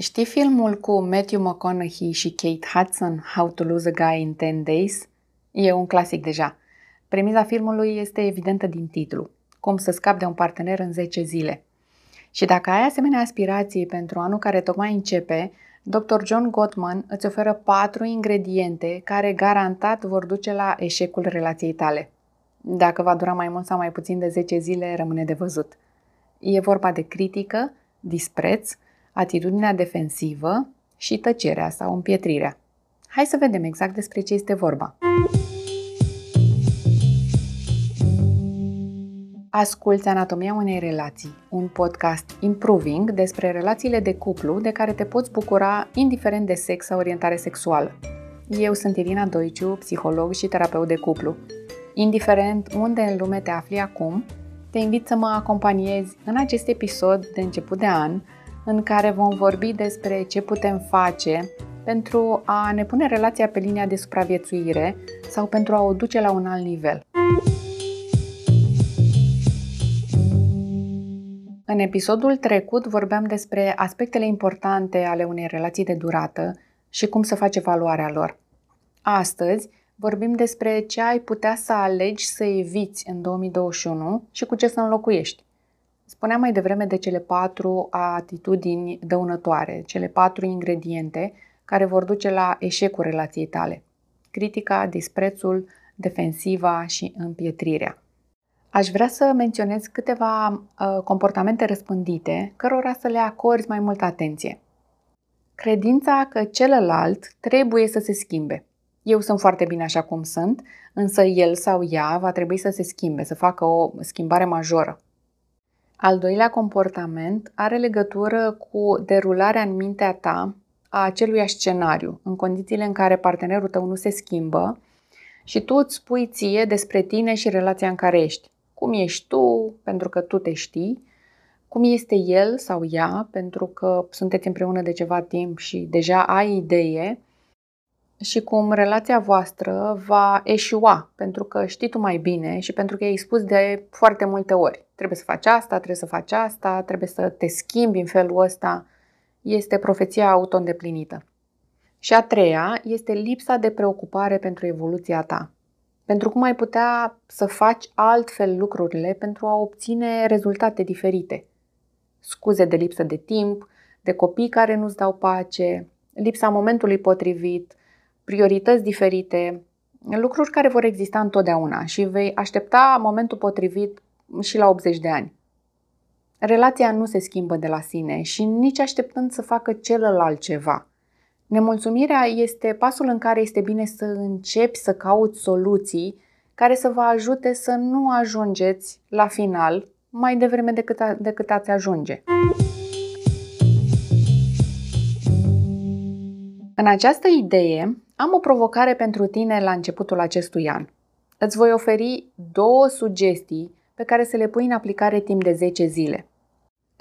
Știi filmul cu Matthew McConaughey și Kate Hudson, How to Lose a Guy in 10 Days? E un clasic deja. Premiza filmului este evidentă din titlu. Cum să scapi de un partener în 10 zile. Și dacă ai asemenea aspirații pentru anul care tocmai începe, Dr. John Gottman îți oferă patru ingrediente care garantat vor duce la eșecul relației tale. Dacă va dura mai mult sau mai puțin de 10 zile, rămâne de văzut. E vorba de critică, dispreț, atitudinea defensivă și tăcerea sau împietrirea. Hai să vedem exact despre ce este vorba. Asculți Anatomia unei relații, un podcast improving despre relațiile de cuplu de care te poți bucura indiferent de sex sau orientare sexuală. Eu sunt Irina Doiciu, psiholog și terapeut de cuplu. Indiferent unde în lume te afli acum, te invit să mă acompaniezi în acest episod de început de an în care vom vorbi despre ce putem face pentru a ne pune relația pe linia de supraviețuire sau pentru a o duce la un alt nivel. În episodul trecut vorbeam despre aspectele importante ale unei relații de durată și cum să faci evaluarea lor. Astăzi vorbim despre ce ai putea să alegi să eviți în 2021 și cu ce să înlocuiești. Spuneam mai devreme de cele patru atitudini dăunătoare, cele patru ingrediente care vor duce la eșecul relației tale. Critica, disprețul, defensiva și împietrirea. Aș vrea să menționez câteva uh, comportamente răspândite, cărora să le acorzi mai multă atenție. Credința că celălalt trebuie să se schimbe. Eu sunt foarte bine așa cum sunt, însă el sau ea va trebui să se schimbe, să facă o schimbare majoră. Al doilea comportament are legătură cu derularea în mintea ta a acelui scenariu, în condițiile în care partenerul tău nu se schimbă și tu îți spui ție despre tine și relația în care ești. Cum ești tu, pentru că tu te știi, cum este el sau ea, pentru că sunteți împreună de ceva timp și deja ai idee și cum relația voastră va eșua, pentru că știi tu mai bine și pentru că ai spus de foarte multe ori. Trebuie să faci asta, trebuie să faci asta, trebuie să te schimbi în felul ăsta. Este profeția auto-îndeplinită. Și a treia este lipsa de preocupare pentru evoluția ta. Pentru cum ai putea să faci altfel lucrurile pentru a obține rezultate diferite. Scuze de lipsă de timp, de copii care nu-ți dau pace, lipsa momentului potrivit, priorități diferite, lucruri care vor exista întotdeauna și vei aștepta momentul potrivit și la 80 de ani. Relația nu se schimbă de la sine și nici așteptând să facă celălalt ceva. Nemulțumirea este pasul în care este bine să începi să cauți soluții care să vă ajute să nu ajungeți la final mai devreme decât, a, decât ați ajunge. În această idee, am o provocare pentru tine la începutul acestui an. Îți voi oferi două sugestii pe care să le pui în aplicare timp de 10 zile.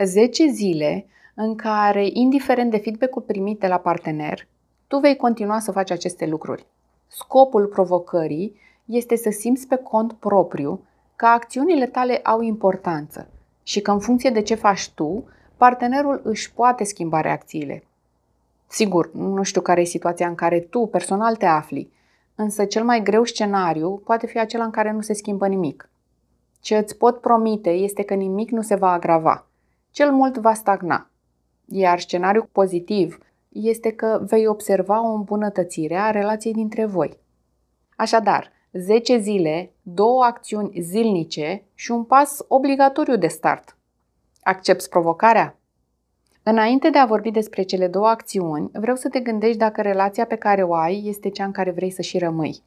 10 zile în care, indiferent de feedback-ul primit de la partener, tu vei continua să faci aceste lucruri. Scopul provocării este să simți pe cont propriu că acțiunile tale au importanță și că în funcție de ce faci tu, partenerul își poate schimba reacțiile. Sigur, nu știu care e situația în care tu personal te afli, însă cel mai greu scenariu poate fi acela în care nu se schimbă nimic. Ce îți pot promite este că nimic nu se va agrava. Cel mult va stagna. Iar scenariul pozitiv este că vei observa o îmbunătățire a relației dintre voi. Așadar, 10 zile, două acțiuni zilnice și un pas obligatoriu de start. Accepți provocarea? Înainte de a vorbi despre cele două acțiuni, vreau să te gândești dacă relația pe care o ai este cea în care vrei să și rămâi.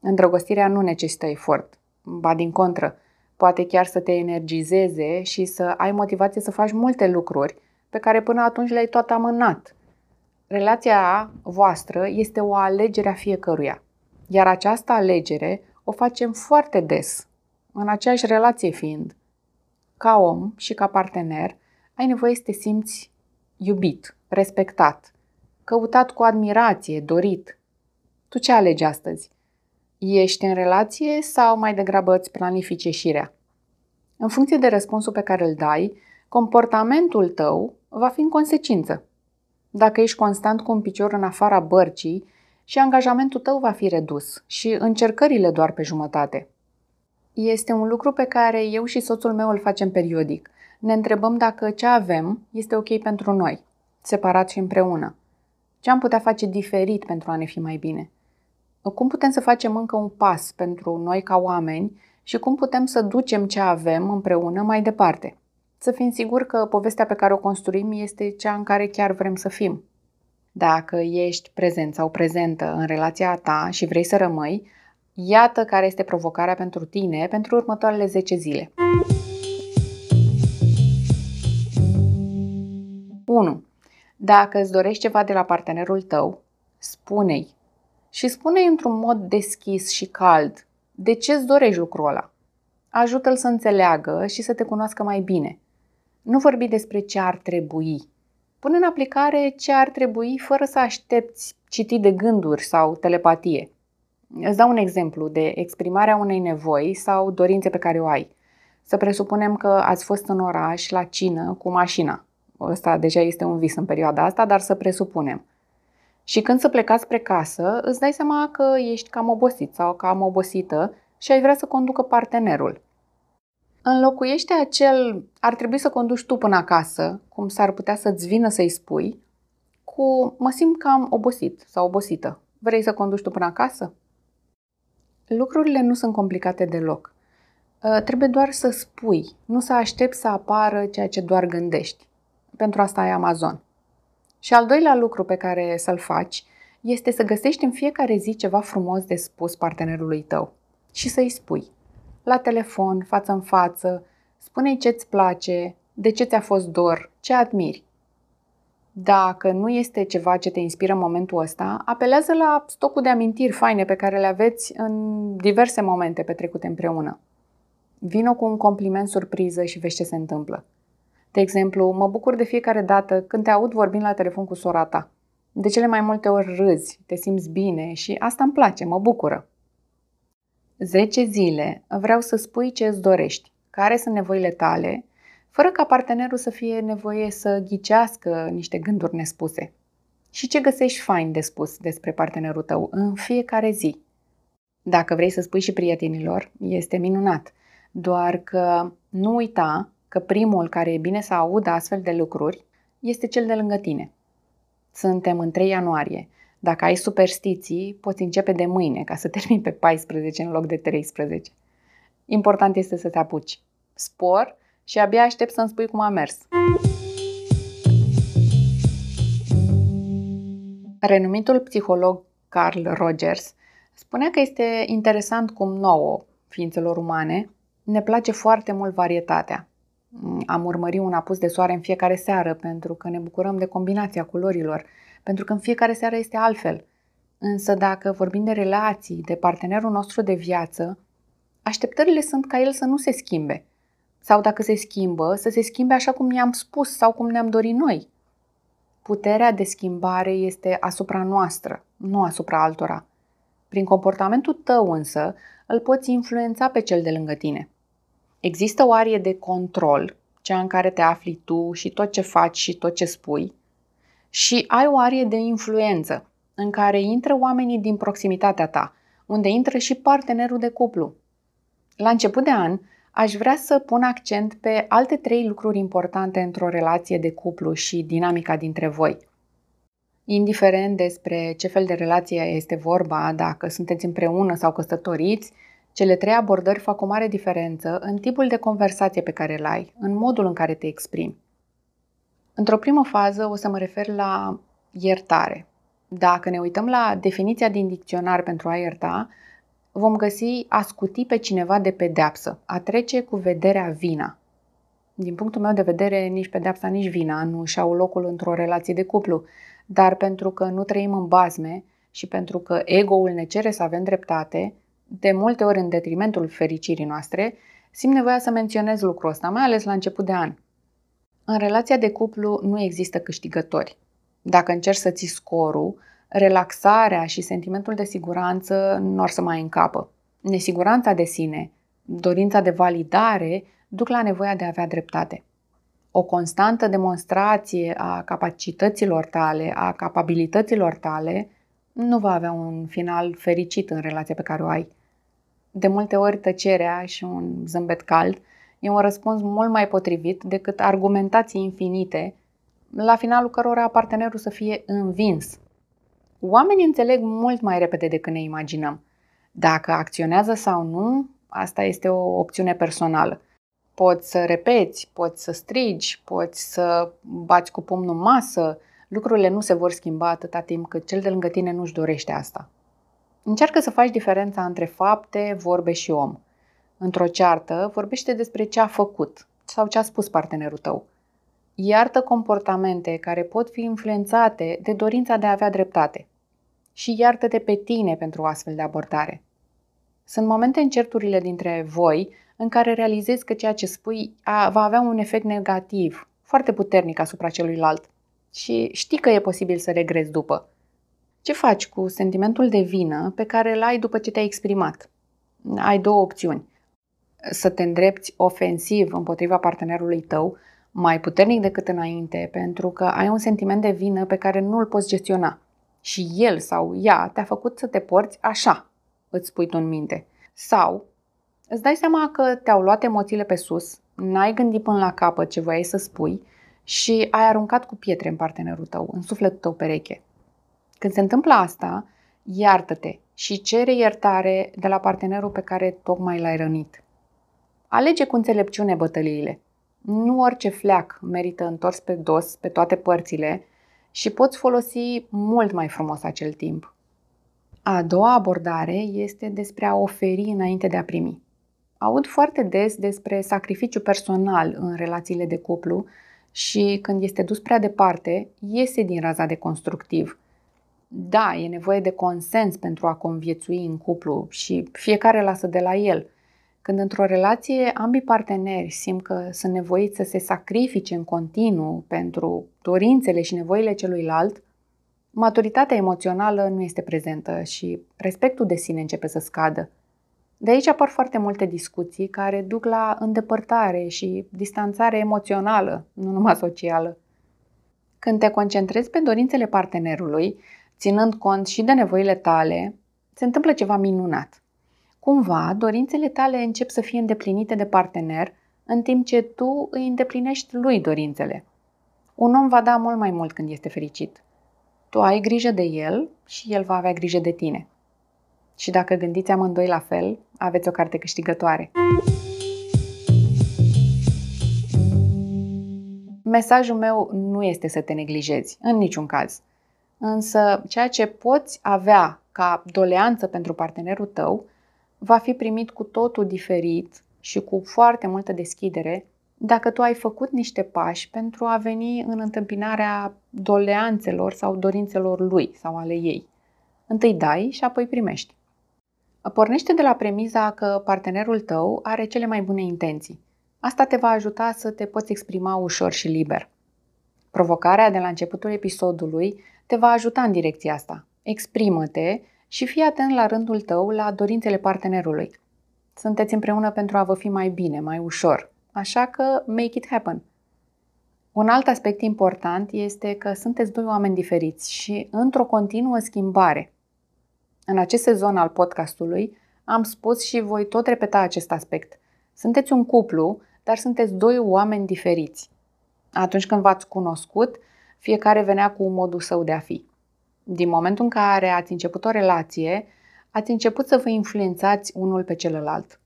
Îndrăgostirea nu necesită efort, ba din contră, poate chiar să te energizeze și să ai motivație să faci multe lucruri pe care până atunci le-ai tot amânat. Relația voastră este o alegere a fiecăruia, iar această alegere o facem foarte des, în aceeași relație fiind. Ca om și ca partener, ai nevoie să te simți iubit, respectat, căutat cu admirație, dorit. Tu ce alegi astăzi? Ești în relație sau mai degrabă îți planifici ieșirea? În funcție de răspunsul pe care îl dai, comportamentul tău va fi în consecință. Dacă ești constant cu un picior în afara bărcii și angajamentul tău va fi redus și încercările doar pe jumătate. Este un lucru pe care eu și soțul meu îl facem periodic. Ne întrebăm dacă ce avem este ok pentru noi, separat și împreună. Ce am putea face diferit pentru a ne fi mai bine? Cum putem să facem încă un pas pentru noi ca oameni și cum putem să ducem ce avem împreună mai departe? Să fim siguri că povestea pe care o construim este cea în care chiar vrem să fim. Dacă ești prezent sau prezentă în relația ta și vrei să rămâi, iată care este provocarea pentru tine pentru următoarele 10 zile. 1. Dacă îți dorești ceva de la partenerul tău, spune-i. Și spune-i într-un mod deschis și cald de ce îți dorești lucrul ăla. Ajută-l să înțeleagă și să te cunoască mai bine. Nu vorbi despre ce ar trebui. Pune în aplicare ce ar trebui fără să aștepți citit de gânduri sau telepatie. Îți dau un exemplu de exprimarea unei nevoi sau dorințe pe care o ai. Să presupunem că ați fost în oraș la cină cu mașina. Ăsta deja este un vis în perioada asta, dar să presupunem. Și când să plecați spre casă, îți dai seama că ești cam obosit sau cam obosită și ai vrea să conducă partenerul. Înlocuiește acel ar trebui să conduci tu până acasă, cum s-ar putea să-ți vină să-i spui, cu mă simt cam obosit sau obosită. Vrei să conduci tu până acasă? Lucrurile nu sunt complicate deloc. Ă, trebuie doar să spui, nu să aștepți să apară ceea ce doar gândești. Pentru asta ai Amazon. Și al doilea lucru pe care să-l faci este să găsești în fiecare zi ceva frumos de spus partenerului tău și să-i spui. La telefon, față în față, spune-i ce-ți place, de ce ți-a fost dor, ce admiri. Dacă nu este ceva ce te inspiră în momentul ăsta, apelează la stocul de amintiri faine pe care le aveți în diverse momente petrecute împreună. Vino cu un compliment surpriză și vezi ce se întâmplă. De exemplu, mă bucur de fiecare dată când te aud vorbind la telefon cu sora ta. De cele mai multe ori râzi, te simți bine și asta îmi place, mă bucură. 10 zile vreau să spui ce îți dorești, care sunt nevoile tale, fără ca partenerul să fie nevoie să ghicească niște gânduri nespuse. Și ce găsești fain de spus despre partenerul tău în fiecare zi. Dacă vrei să spui și prietenilor, este minunat. Doar că nu uita că primul care e bine să audă astfel de lucruri este cel de lângă tine. Suntem în 3 ianuarie. Dacă ai superstiții, poți începe de mâine ca să termini pe 14 în loc de 13. Important este să te apuci. Spor și abia aștept să-mi spui cum a mers. Renumitul psiholog Carl Rogers spunea că este interesant cum nouă, ființelor umane, ne place foarte mult varietatea. Am urmărit un apus de soare în fiecare seară pentru că ne bucurăm de combinația culorilor, pentru că în fiecare seară este altfel. Însă dacă vorbim de relații, de partenerul nostru de viață, așteptările sunt ca el să nu se schimbe. Sau dacă se schimbă, să se schimbe așa cum ne-am spus sau cum ne-am dorit noi. Puterea de schimbare este asupra noastră, nu asupra altora. Prin comportamentul tău însă, îl poți influența pe cel de lângă tine. Există o arie de control, cea în care te afli tu și tot ce faci și tot ce spui, și ai o arie de influență, în care intră oamenii din proximitatea ta, unde intră și partenerul de cuplu. La început de an, aș vrea să pun accent pe alte trei lucruri importante într-o relație de cuplu și dinamica dintre voi. Indiferent despre ce fel de relație este vorba, dacă sunteți împreună sau căsătoriți, cele trei abordări fac o mare diferență în tipul de conversație pe care îl ai, în modul în care te exprimi. Într-o primă fază o să mă refer la iertare. Dacă ne uităm la definiția din dicționar pentru a ierta, vom găsi a scuti pe cineva de pedeapsă, a trece cu vederea vina. Din punctul meu de vedere, nici pedeapsa, nici vina nu și-au locul într-o relație de cuplu, dar pentru că nu trăim în bazme și pentru că ego-ul ne cere să avem dreptate, de multe ori în detrimentul fericirii noastre, simt nevoia să menționez lucrul ăsta, mai ales la început de an. În relația de cuplu nu există câștigători. Dacă încerci să ții scorul, relaxarea și sentimentul de siguranță nu or să mai încapă. Nesiguranța de sine, dorința de validare, duc la nevoia de a avea dreptate. o constantă demonstrație a capacităților tale, a capabilităților tale, nu va avea un final fericit în relația pe care o ai. De multe ori tăcerea și un zâmbet cald e un răspuns mult mai potrivit decât argumentații infinite, la finalul cărora partenerul să fie învins. Oamenii înțeleg mult mai repede decât ne imaginăm. Dacă acționează sau nu, asta este o opțiune personală. Poți să repeți, poți să strigi, poți să bați cu pumnul în masă, lucrurile nu se vor schimba atâta timp cât cel de lângă tine nu-și dorește asta. Încearcă să faci diferența între fapte, vorbe și om. Într-o ceartă, vorbește despre ce a făcut sau ce a spus partenerul tău. Iartă comportamente care pot fi influențate de dorința de a avea dreptate. Și iartă-te pe tine pentru o astfel de abordare. Sunt momente în certurile dintre voi în care realizezi că ceea ce spui a, va avea un efect negativ, foarte puternic asupra celuilalt. Și știi că e posibil să regrezi după. Ce faci cu sentimentul de vină pe care îl ai după ce te-ai exprimat? Ai două opțiuni. Să te îndrepți ofensiv împotriva partenerului tău, mai puternic decât înainte, pentru că ai un sentiment de vină pe care nu îl poți gestiona. Și el sau ea te-a făcut să te porți așa, îți spui tu în minte. Sau îți dai seama că te-au luat emoțiile pe sus, n-ai gândit până la capăt ce voiai să spui și ai aruncat cu pietre în partenerul tău, în sufletul tău pereche. Când se întâmplă asta, iartă-te și cere iertare de la partenerul pe care tocmai l-ai rănit. Alege cu înțelepciune bătăliile. Nu orice fleac merită întors pe dos pe toate părțile și poți folosi mult mai frumos acel timp. A doua abordare este despre a oferi înainte de a primi. Aud foarte des despre sacrificiu personal în relațiile de cuplu și când este dus prea departe, iese din raza de constructiv. Da, e nevoie de consens pentru a conviețui în cuplu și fiecare lasă de la el. Când într-o relație ambii parteneri simt că sunt nevoiți să se sacrifice în continuu pentru dorințele și nevoile celuilalt, maturitatea emoțională nu este prezentă și respectul de sine începe să scadă. De aici apar foarte multe discuții care duc la îndepărtare și distanțare emoțională, nu numai socială. Când te concentrezi pe dorințele partenerului, ținând cont și de nevoile tale, se întâmplă ceva minunat. Cumva, dorințele tale încep să fie îndeplinite de partener, în timp ce tu îi îndeplinești lui dorințele. Un om va da mult mai mult când este fericit. Tu ai grijă de el și el va avea grijă de tine. Și dacă gândiți amândoi la fel, aveți o carte câștigătoare. Mesajul meu nu este să te neglijezi, în niciun caz. Însă, ceea ce poți avea ca doleanță pentru partenerul tău va fi primit cu totul diferit și cu foarte multă deschidere dacă tu ai făcut niște pași pentru a veni în întâmpinarea doleanțelor sau dorințelor lui sau ale ei. Întâi dai și apoi primești. Pornește de la premiza că partenerul tău are cele mai bune intenții. Asta te va ajuta să te poți exprima ușor și liber. Provocarea de la începutul episodului te va ajuta în direcția asta. Exprimă-te și fii atent la rândul tău la dorințele partenerului. Sunteți împreună pentru a vă fi mai bine, mai ușor. Așa că make it happen. Un alt aspect important este că sunteți doi oameni diferiți și într-o continuă schimbare. În acest sezon al podcastului am spus și voi tot repeta acest aspect. Sunteți un cuplu, dar sunteți doi oameni diferiți. Atunci când v-ați cunoscut, fiecare venea cu modul său de a fi. Din momentul în care ați început o relație, ați început să vă influențați unul pe celălalt.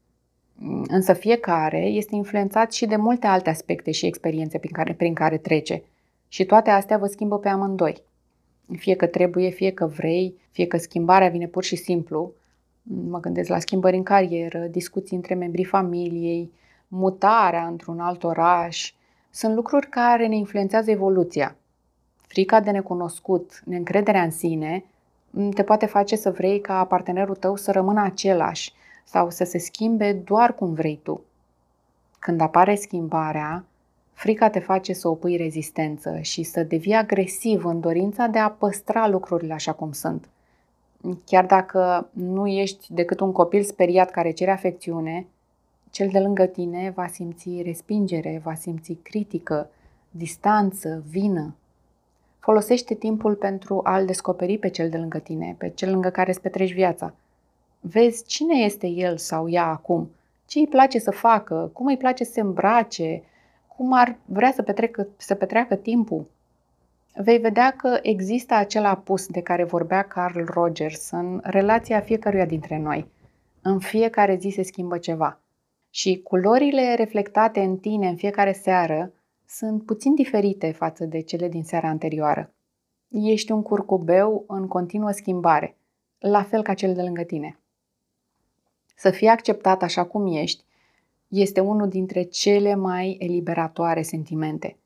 Însă fiecare este influențat și de multe alte aspecte și experiențe prin care, prin care trece. Și toate astea vă schimbă pe amândoi. Fie că trebuie, fie că vrei, fie că schimbarea vine pur și simplu. Mă gândesc la schimbări în carieră, discuții între membrii familiei, mutarea într-un alt oraș. Sunt lucruri care ne influențează evoluția. Frica de necunoscut, neîncrederea în sine, te poate face să vrei ca partenerul tău să rămână același sau să se schimbe doar cum vrei tu. Când apare schimbarea, frica te face să opui rezistență și să devii agresiv în dorința de a păstra lucrurile așa cum sunt. Chiar dacă nu ești decât un copil speriat care cere afecțiune, cel de lângă tine va simți respingere, va simți critică, distanță, vină. Folosește timpul pentru a-l descoperi pe cel de lângă tine, pe cel lângă care îți petreci viața. Vezi cine este el sau ea acum, ce îi place să facă, cum îi place să se îmbrace, cum ar vrea să, petrecă, să petreacă timpul. Vei vedea că există acel apus de care vorbea Carl Rogers în relația fiecăruia dintre noi. În fiecare zi se schimbă ceva. Și culorile reflectate în tine în fiecare seară sunt puțin diferite față de cele din seara anterioară. Ești un curcubeu în continuă schimbare, la fel ca cel de lângă tine. Să fii acceptat așa cum ești este unul dintre cele mai eliberatoare sentimente.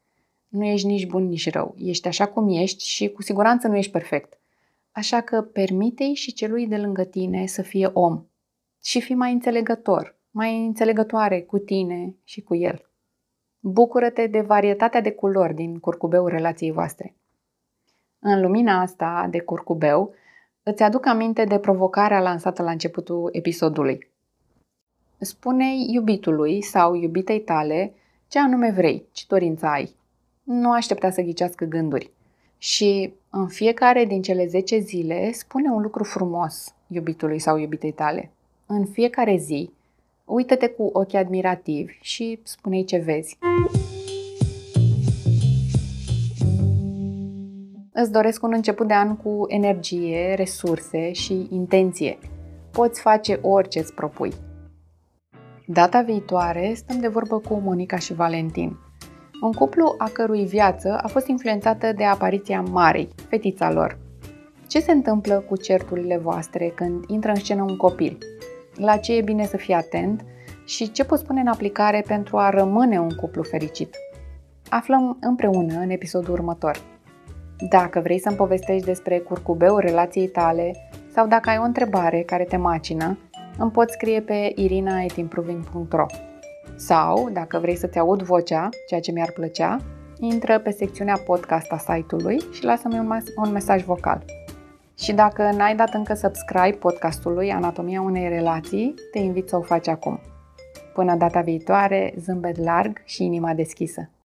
Nu ești nici bun, nici rău. Ești așa cum ești și cu siguranță nu ești perfect. Așa că permite-i și celui de lângă tine să fie om și fi mai înțelegător, mai înțelegătoare cu tine și cu el. Bucură-te de varietatea de culori din curcubeul relației voastre. În lumina asta de curcubeu, îți aduc aminte de provocarea lansată la începutul episodului. Spune iubitului sau iubitei tale ce anume vrei, ce dorință ai. Nu aștepta să ghicească gânduri. Și în fiecare din cele 10 zile spune un lucru frumos iubitului sau iubitei tale. În fiecare zi, uită-te cu ochi admirativi și spune-i ce vezi. Îți doresc un început de an cu energie, resurse și intenție. Poți face orice îți propui. Data viitoare stăm de vorbă cu Monica și Valentin. Un cuplu a cărui viață a fost influențată de apariția Marei, fetița lor. Ce se întâmplă cu certurile voastre când intră în scenă un copil? La ce e bine să fii atent și ce poți pune în aplicare pentru a rămâne un cuplu fericit? Aflăm împreună în episodul următor. Dacă vrei să-mi povestești despre curcubeul relației tale sau dacă ai o întrebare care te macină, îmi poți scrie pe irina.improving.ro Sau, dacă vrei să-ți aud vocea, ceea ce mi-ar plăcea, intră pe secțiunea podcast a site-ului și lasă-mi un, un mesaj vocal. Și dacă n-ai dat încă subscribe podcastului Anatomia unei relații, te invit să o faci acum. Până data viitoare, zâmbet larg și inima deschisă.